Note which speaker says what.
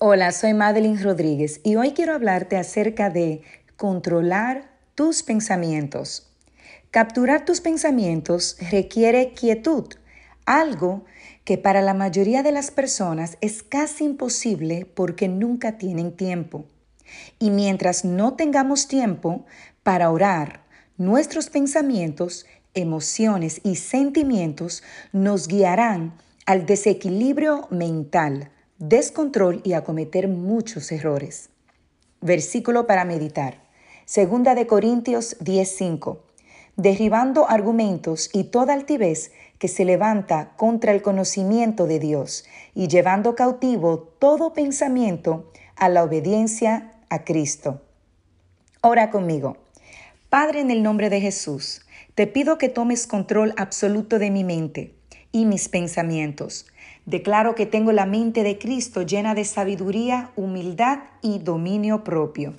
Speaker 1: Hola, soy Madeline Rodríguez y hoy quiero hablarte acerca de controlar tus pensamientos. Capturar tus pensamientos requiere quietud, algo que para la mayoría de las personas es casi imposible porque nunca tienen tiempo. Y mientras no tengamos tiempo para orar, nuestros pensamientos, emociones y sentimientos nos guiarán al desequilibrio mental descontrol y a cometer muchos errores. Versículo para meditar. Segunda de Corintios 10:5. Derribando argumentos y toda altivez que se levanta contra el conocimiento de Dios y llevando cautivo todo pensamiento a la obediencia a Cristo. Ora conmigo. Padre, en el nombre de Jesús, te pido que tomes control absoluto de mi mente y mis pensamientos. Declaro que tengo la mente de Cristo llena de sabiduría, humildad y dominio propio.